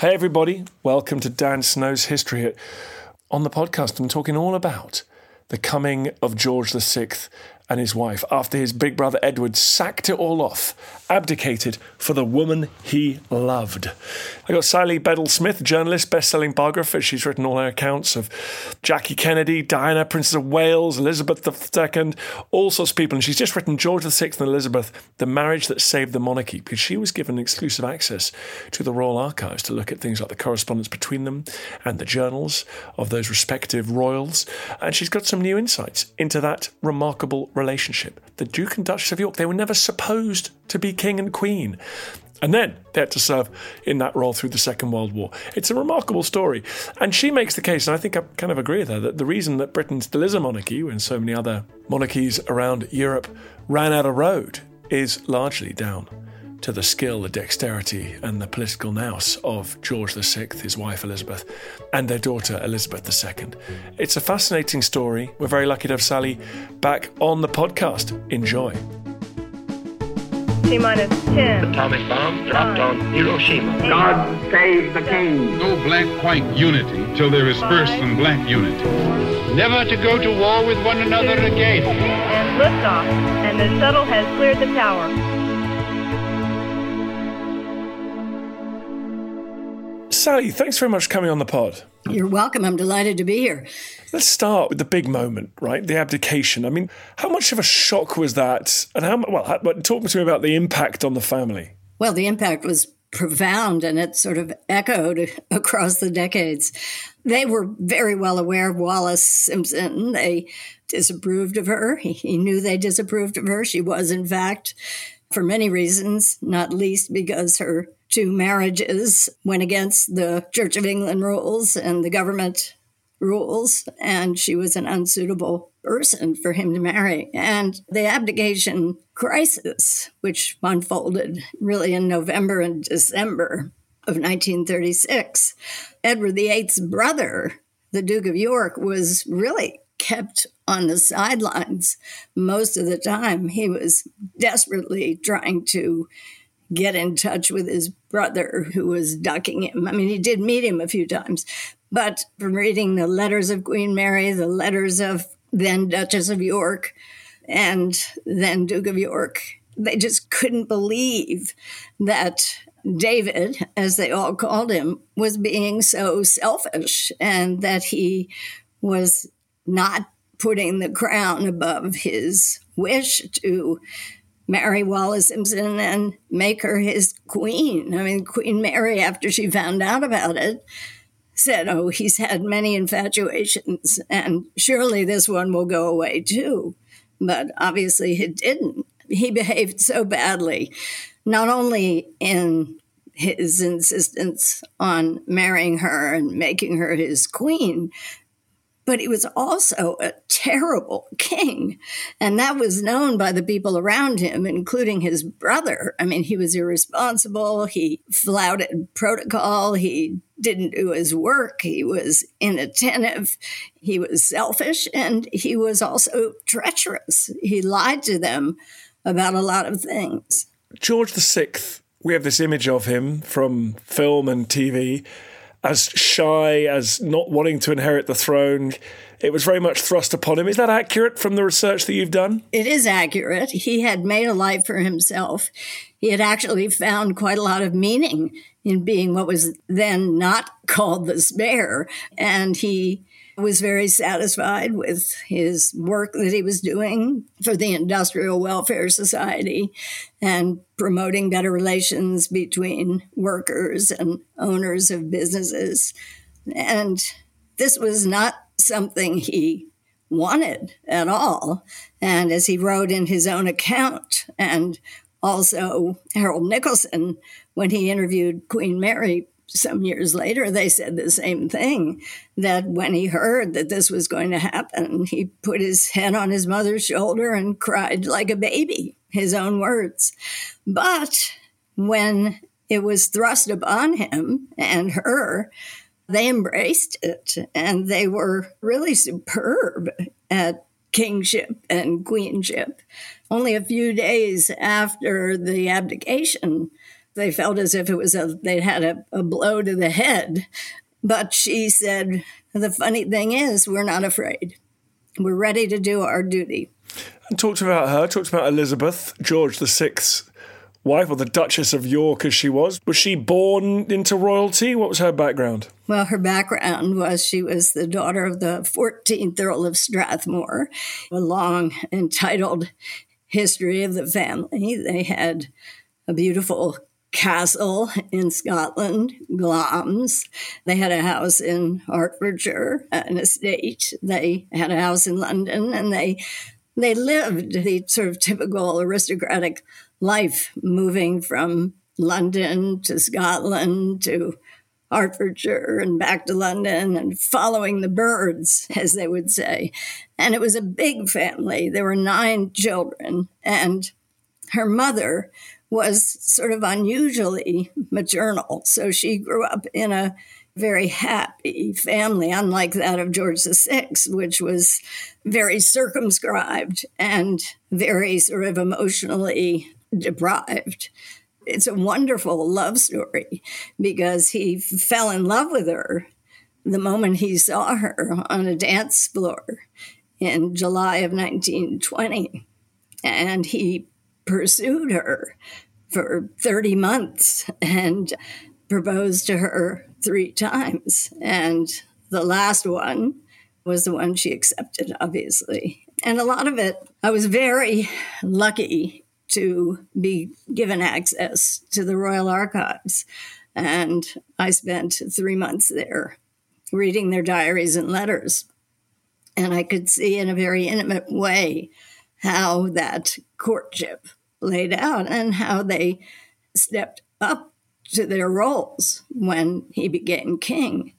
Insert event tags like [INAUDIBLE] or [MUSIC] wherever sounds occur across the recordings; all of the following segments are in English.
Hey, everybody. Welcome to Dan Snow's History. On the podcast, I'm talking all about the coming of George VI and his wife after his big brother Edward sacked it all off, abdicated for the woman he loved. I got Sally Bedell Smith, journalist, best selling biographer. She's written all her accounts of Jackie Kennedy, Diana, Princess of Wales, Elizabeth II, all sorts of people. And she's just written George VI and Elizabeth, The Marriage That Saved the Monarchy, because she was given exclusive access to the Royal Archives to look at things like the correspondence between them and the journals of those respective royals. And she's got some new insights into that remarkable relationship. The Duke and Duchess of York, they were never supposed to be king and queen. And then they had to serve in that role through the Second World War. It's a remarkable story. And she makes the case, and I think I kind of agree with her, that the reason that Britain still is a monarchy when so many other monarchies around Europe ran out of road is largely down to the skill, the dexterity, and the political nous of George VI, his wife Elizabeth, and their daughter Elizabeth II. It's a fascinating story. We're very lucky to have Sally back on the podcast. Enjoy. T minus 10. Atomic bomb dropped on Hiroshima. God save the king. No black-white unity till there is first some black unity. Never to go to war with one another again. And liftoff. And the shuttle has cleared the tower. Sally, thanks very much for coming on the pod. You're welcome. I'm delighted to be here. Let's start with the big moment, right? The abdication. I mean, how much of a shock was that? And how, well, how, talk to me about the impact on the family. Well, the impact was profound and it sort of echoed [LAUGHS] across the decades. They were very well aware of Wallis Simpson. They disapproved of her. He knew they disapproved of her. She was, in fact, for many reasons, not least because her two marriages went against the Church of England rules and the government rules, and she was an unsuitable person for him to marry. And the abdication crisis, which unfolded really in November and December of 1936, Edward VIII's brother, the Duke of York, was really kept on the sidelines most of the time. He was desperately trying to get in touch with his brother who was ducking him. I mean, he did meet him a few times, but from reading the letters of Queen Mary, the letters of then Duchess of York, and then Duke of York, they just couldn't believe that David, as they all called him, was being so selfish and that he was not putting the crown above his wish to marry Wallis Simpson and make her his queen. I mean, Queen Mary, after she found out about it, said, Oh, he's had many infatuations, and surely this one will go away too. But obviously, it didn't. He behaved so badly, not only in his insistence on marrying her and making her his queen, but he was also a terrible [LAUGHS] king. And that was known by the people around him, including his brother. I mean, he was irresponsible. He flouted protocol. He didn't do his work. He was inattentive. He was selfish. And he was also treacherous. He lied to them about a lot of things. George VI, we have this image of him from film and TV as shy, as not wanting to inherit the throne. It was very much thrust upon him. Is that accurate from the research that you've done? It is accurate. He had made a life for himself. He had actually found quite a lot of meaning in being what was then not called the spare. And he was very satisfied with his work that he was doing for the Industrial Welfare Society and promoting better relations between workers and owners of businesses. And this was not something he wanted at all. And as he wrote in his own account, and also Harold Nicolson, when he interviewed Queen Mary some years later, they said the same thing that when he heard that this was going to happen, he put his head on his mother's shoulder and cried like a baby, his own words. But when it was thrust upon him and her, they embraced it and they were really superb at kingship and queenship. Only a few days after the abdication, they felt as if it was a they had a, a blow to the head. But she said, the funny thing is, we're not afraid. We're ready to do our duty. And talked about her, talked about Elizabeth, George VI's wife, or the Duchess of York as she was. Was she born into royalty? What was her background? Well, her background was she was the daughter of the 14th Earl of Strathmore, a long entitled history of the family. They had a beautiful castle in Scotland, Glamis. They had a house in Hertfordshire, an estate. They had a house in London, and they they lived the sort of typical aristocratic life, moving from London to Scotland to Hertfordshire and back to London and following the birds, as they would say. And it was a big family. There were nine children, and her mother was sort of unusually maternal. So she grew up in a very happy family, unlike that of George VI, which was very circumscribed and very sort of emotionally deprived. It's a wonderful love story because he fell in love with her the moment he saw her on a dance floor in July of 1920. And he pursued her for 30 months and proposed to her three times. And the last one was the one she accepted, obviously. And a lot of it, I was very lucky to be given access to the Royal Archives. And I spent three months there reading their diaries and letters. And I could see in a very intimate way how that courtship laid out and how they stepped up to their roles when he became king.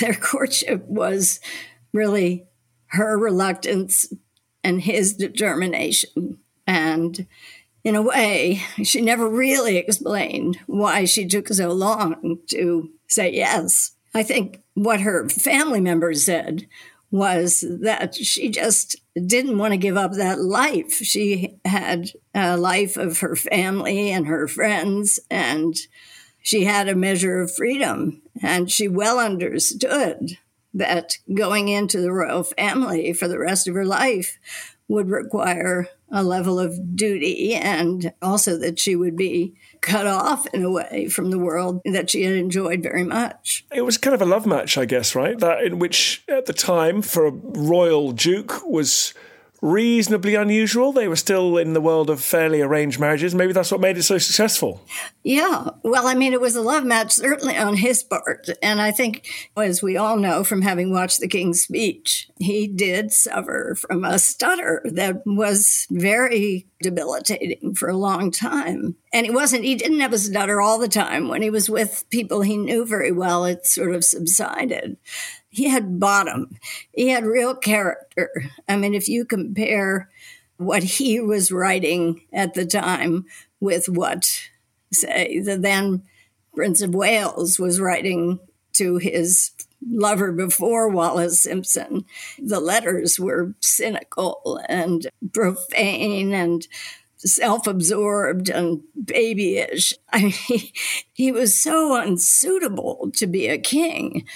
Their courtship was really her reluctance and his determination. And in a way, she never really explained why she took so long to say yes. I think what her family members said was that she just didn't want to give up that life. She had a life of her family and her friends, and she had a measure of freedom. And she well understood that going into the royal family for the rest of her life would require a level of duty and also that she would be cut off in a way from the world that she had enjoyed very much. It was kind of a love match, I guess, right? That in which at the time for a royal duke was reasonably unusual. They were still in the world of fairly arranged marriages. Maybe that's what made it so successful. Yeah. Well, I mean, it was a love match, certainly on his part. And I think, as we all know from having watched the King's speech, he did suffer from a stutter that was very debilitating for a long time. And he wasn't, he didn't have a stutter all the time. When he was with people he knew very well, it sort of subsided he had bottom. He had real character. I mean, if you compare what he was writing at the time with what, say, the then Prince of Wales was writing to his lover before Wallis Simpson, the letters were cynical and profane and self absorbed and babyish. [LAUGHS] I mean, he, he was so unsuitable to be a king.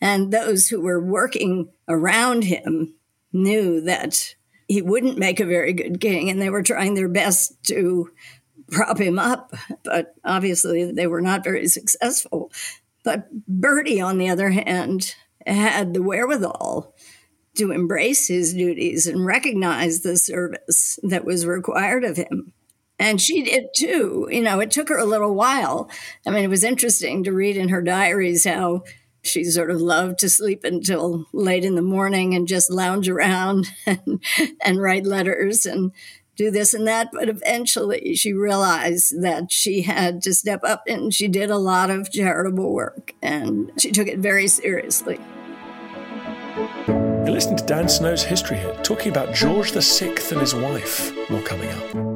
And those who were working around him knew that he wouldn't make a very good king, and they were trying their best to prop him up. But obviously, they were not very successful. But Bertie, on the other hand, had the wherewithal to embrace his duties and recognize the service that was required of him. And she did too. You know, it took her a little while. I mean, it was interesting to read in her diaries how she sort of loved to sleep until late in the morning and just lounge around [LAUGHS] and, and write letters. And do this and that. But eventually she realized that she had to step up and she did a lot of charitable work and she took it very seriously. You're listening to Dan Snow's History Hit, talking about George VI and his wife. More coming up.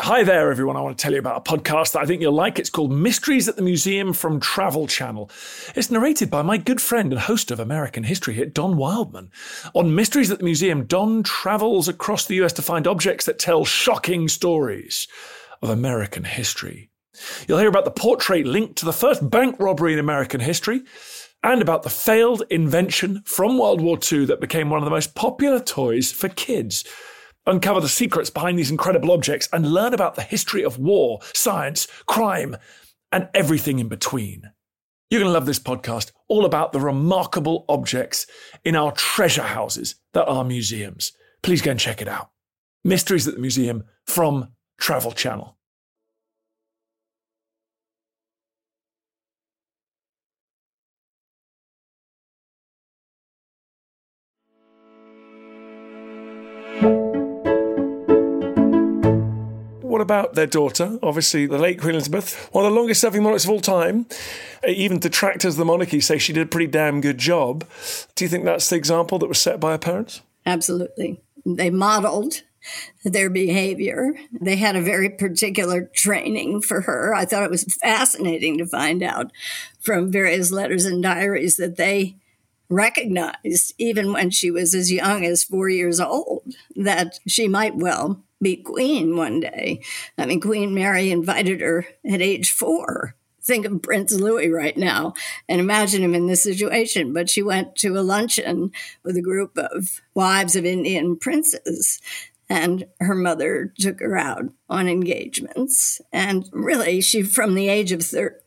Hi there, everyone. I want to tell you about a podcast that I think you'll like. It's called Mysteries at the Museum from Travel Channel. It's narrated by my good friend and host of American History Hit, Don Wildman. On Mysteries at the Museum, Don travels across the US to find objects that tell shocking stories of American history. You'll hear about the portrait linked to the first bank robbery in American history and about the failed invention from World War II that became one of the most popular toys for kids. Uncover the secrets behind these incredible objects and learn about the history of war, science, crime, and everything in between. You're going to love this podcast, all about the remarkable objects in our treasure houses that are museums. Please go and check it out. Mysteries at the Museum from Travel Channel. What about their daughter? Obviously, the late Queen Elizabeth, one of the longest serving monarchs of all time. Even detractors of the monarchy say she did a pretty damn good job. Do you think that's the example that was set by her parents? Absolutely. They modeled their behavior. They had a very particular training for her. I thought it was fascinating to find out from various letters and diaries that they recognized, even when she was as young as four years old, that she might well be queen one day. I mean, Queen Mary invited her at age four. Think of Prince Louis right now and imagine him in this situation. But she went to a luncheon with a group of wives of Indian princes, and her mother took her out on engagements. And really, she, from the age of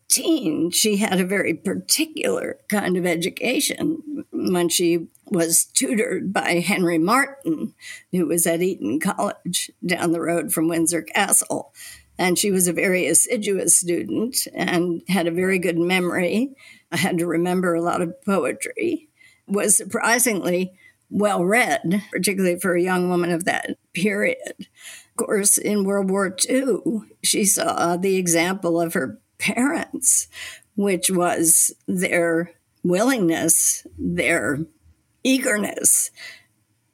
13, she had a very particular kind of education when she was tutored by Henry Marten, who was at Eton College down the road from Windsor Castle. And she was a very assiduous student and had a very good memory. I had to remember a lot of poetry, was surprisingly well read, particularly for a young woman of that period. Of course, in World War II, she saw the example of her parents, which was their willingness, their eagerness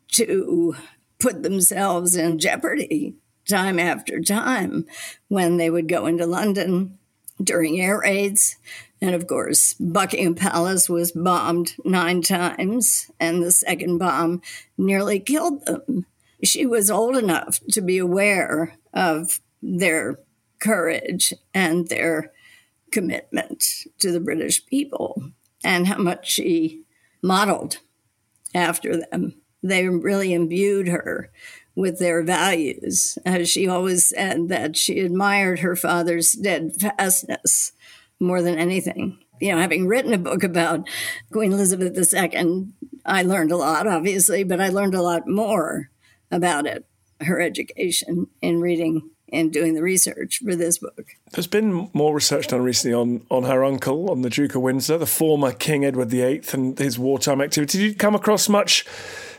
to put themselves in jeopardy time after time when they would go into London during air raids. And of course, Buckingham Palace was bombed nine times, and the second bomb nearly killed them. She was old enough to be aware of their courage and their commitment to the British people and how much she modeled after them. They really imbued her with their values. As she always said that she admired her father's steadfastness more than anything. You know, having written a book about Queen Elizabeth II, I learned a lot, obviously, but I learned a lot more about it, her education in reading and doing the research for this book. There's been more research done recently on, on her uncle, on the Duke of Windsor, the former King Edward VIII, and his wartime activity. Did you come across much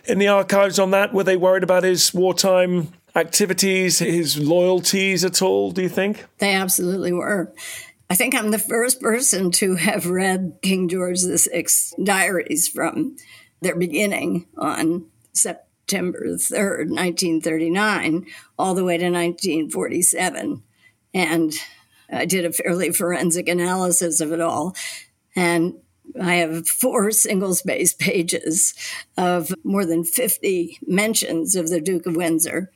in the archives on that? Were they worried about his wartime activities, his loyalties at all, do you think? They absolutely were. I think I'm the first person to have read King George VI's diaries from their beginning on September 3rd, 1939, all the way to 1947. And I did a fairly forensic analysis of it all. And I have four single space [LAUGHS] pages of more than 50 mentions of the Duke of Windsor.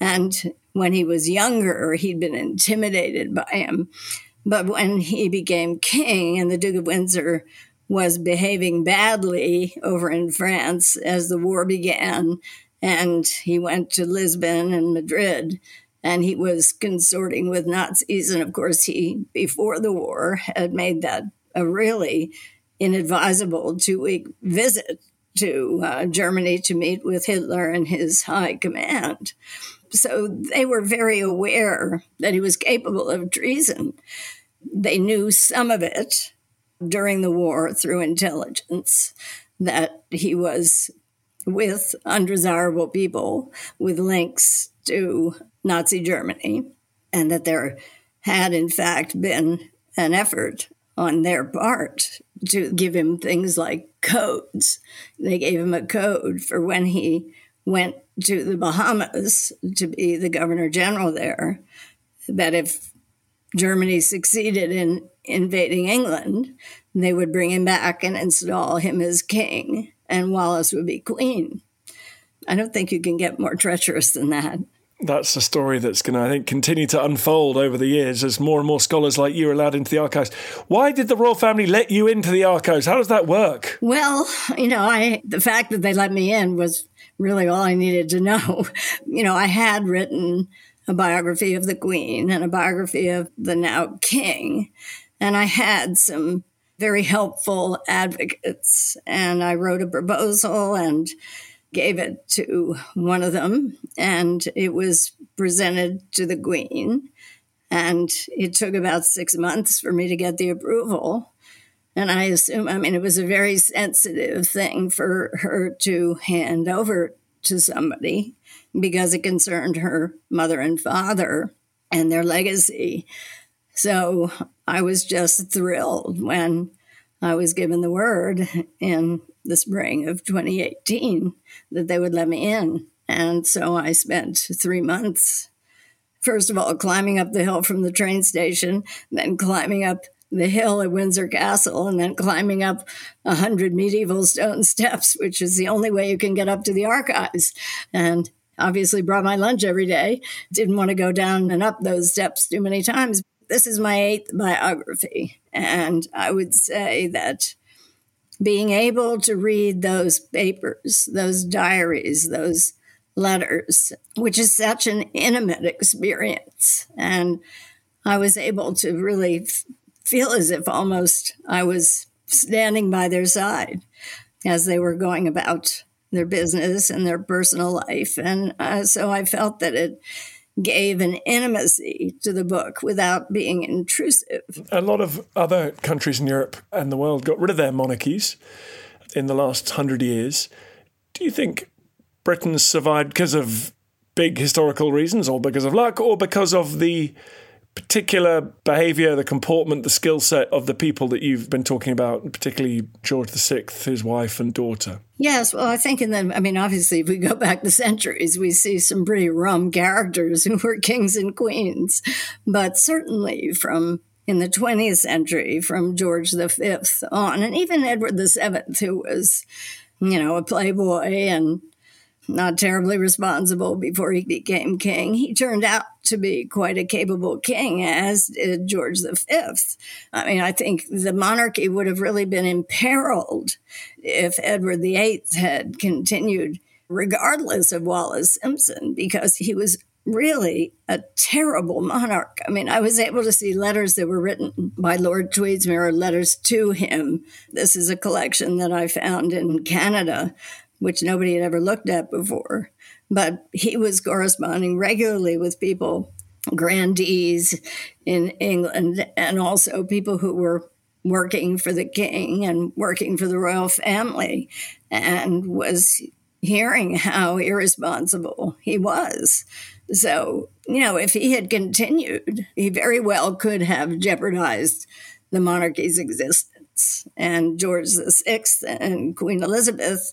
And when he was younger, he'd been intimidated by him. But when he became king and the Duke of Windsor was behaving badly over in France as the war began, and he went to Lisbon and Madrid, and he was consorting with Nazis. And of course, he, before the war, had made that a really inadvisable two week visit to uh, Germany to meet with Hitler and his high command. So they were very aware that he was capable of treason. They knew some of it during the war through intelligence that he was with undesirable people with links to Nazi Germany, and that there had, in fact, been an effort on their part to give him things like codes. They gave him a code for when he went to the Bahamas to be the governor general there, that if Germany succeeded in invading England, they would bring him back and install him as king, and Wallis would be queen. I don't think you can get more treacherous than that that's a story that's going to, I think, continue to unfold over the years as more and more scholars like you are allowed into the archives. Why did the royal family let you into the archives? How does that work? Well, you know, I the fact that they let me in was really all I needed to know. [LAUGHS] You know, I had written a biography of the Queen and a biography of the now King, and I had some very helpful advocates, and I wrote a proposal and gave it to one of them, and it was presented to the Queen. And it took about six months for me to get the approval. And I assume, I mean, it was a very sensitive thing for her to hand over to somebody because it concerned her mother and father and their legacy. So I was just thrilled when I was given the word in the spring of 2018 that they would let me in. And so I spent three months, first of all, climbing up the hill from the train station, then climbing up the hill at Windsor Castle, and then climbing up a hundred medieval stone [LAUGHS] steps, which is the only way you can get up to the archives. And obviously brought my lunch every day. Didn't want to go down and up those steps too many times. This is my eighth biography. And I would say that being able to read those papers, those diaries, those letters, which is such an intimate experience. And I was able to really f- feel as if almost I was standing by their side as they were going about their business and their personal life. And uh, so I felt that it gave an intimacy to the book without being intrusive. A lot of other countries in Europe and the world got rid of their monarchies in the last hundred years. Do you think Britain survived because of big historical reasons, or because of luck, or because of the particular behavior, the comportment, the skill set of the people that you've been talking about, particularly George VI, his wife and daughter? Yes, well, I think in the, I mean, obviously, if we go back the centuries, we see some pretty rum characters who were kings and queens. But certainly from in the 20th century, from George V on, and even Edward VII, who was, you know, a playboy and not terribly responsible before he became king. He turned out to be quite a capable king, as did George V. I mean, I think the monarchy would have really been imperiled if Edward VIII had continued, regardless of Wallis Simpson, because he was really a terrible monarch. I mean, I was able to see letters that were written by Lord Tweedsmuir, letters to him. This is a collection that I found in Canada which nobody had ever looked at before. But he was corresponding regularly with people, grandees in England, and also people who were working for the king and working for the royal family, and was hearing how irresponsible he was. So, you know, if he had continued, he very well could have jeopardized the monarchy's existence. And George VI and Queen Elizabeth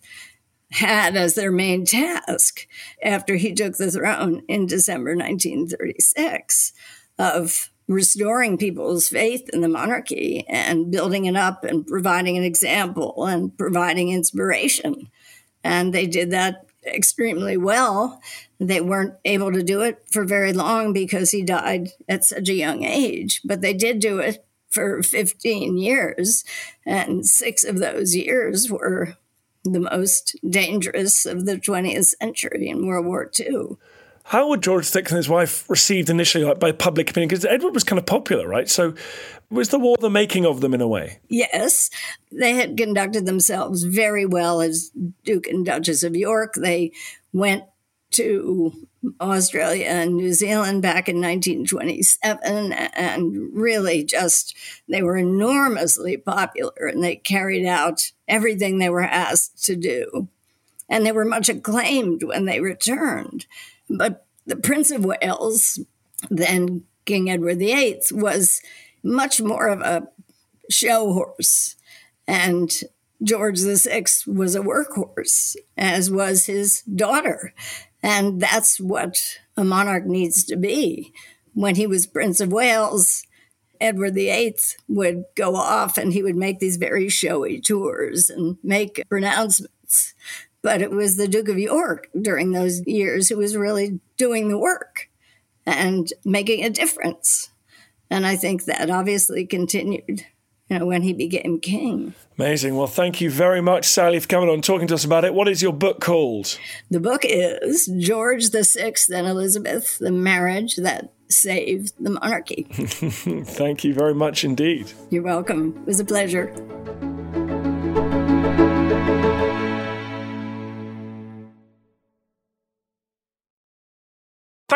had as their main task after he took the throne in December 1936 of restoring people's faith in the monarchy and building it up and providing an example and providing inspiration. And they did that extremely well. They weren't able to do it for very long because he died at such a young age, but they did do it for 15 years. And six of those years were the most dangerous of the 20th century in World War II. How were George VI and his wife received initially like, by public opinion? Because Edward was kind of popular, right? So was the war the making of them in a way? Yes. They had conducted themselves very well as Duke and Duchess of York. They went to Australia and New Zealand back in 1927 and really just they were enormously popular and they carried out everything they were asked to do. And they were much acclaimed when they returned. But the Prince of Wales, then King Edward VIII, was much more of a show horse. And George VI was a workhorse, as was his daughter. And that's what a monarch needs to be. When he was Prince of Wales, Edward VIII would go off and he would make these very showy tours and make pronouncements. But it was the Duke of York during those years who was really doing the work and making a difference. And I think that obviously continued you know, when he became king. Amazing. Well, thank you very much, Sally, for coming on and talking to us about it. What is your book called? The book is George the Sixth and Elizabeth, the marriage that saved the monarchy. [LAUGHS] thank you very much indeed. You're welcome. It was a pleasure.